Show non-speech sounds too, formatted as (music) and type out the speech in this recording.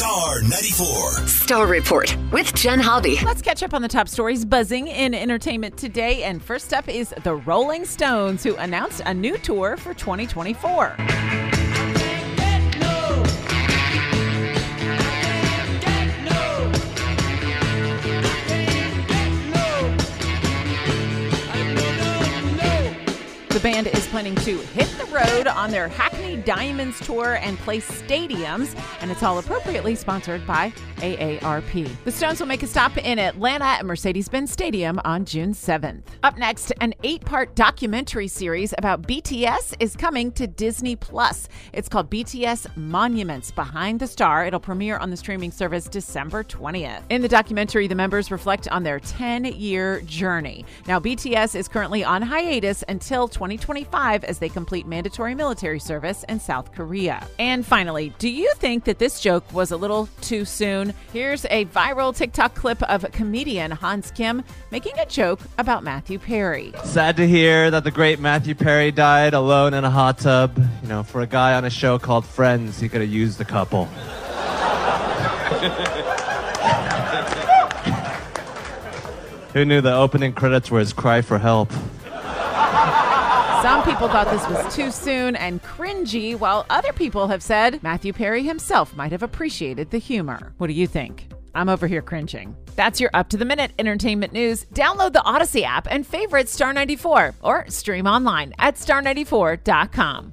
Star 94. Star Report with Jen Hobby. Let's catch up on the top stories buzzing in entertainment today. And first up is the Rolling Stones, who announced a new tour for 2024. The band is planning to hit the road on their Hackney Diamonds tour and play stadiums, and it's all appropriately sponsored by AARP. The Stones will make a stop in Atlanta at Mercedes Benz Stadium on June 7th. Up next, an eight part documentary series about BTS is coming to Disney Plus. It's called BTS Monuments Beyond the Star. It'll premiere on the streaming service December 20th. In the documentary, the members reflect on their 10 year journey. Now, BTS is currently on hiatus until 2025 as they complete mandatory military service in South Korea. And finally, do you think that this joke was a little too soon? Here's a viral TikTok clip of comedian Hans Kim making a joke about Matthew Perry. Sad to hear that the great Matthew Perry died alone in a hot tub. You know, for a guy on a show called Friends, he could have used a couple. (laughs) Who knew the opening credits were his cry for help? Some people thought this was too soon and cringy, while other people have said Matthew Perry himself might have appreciated the humor. What do you think? I'm over here cringing. That's your up to the minute entertainment news. Download the Audacy app and favorite Star 94 or stream online at star94.com.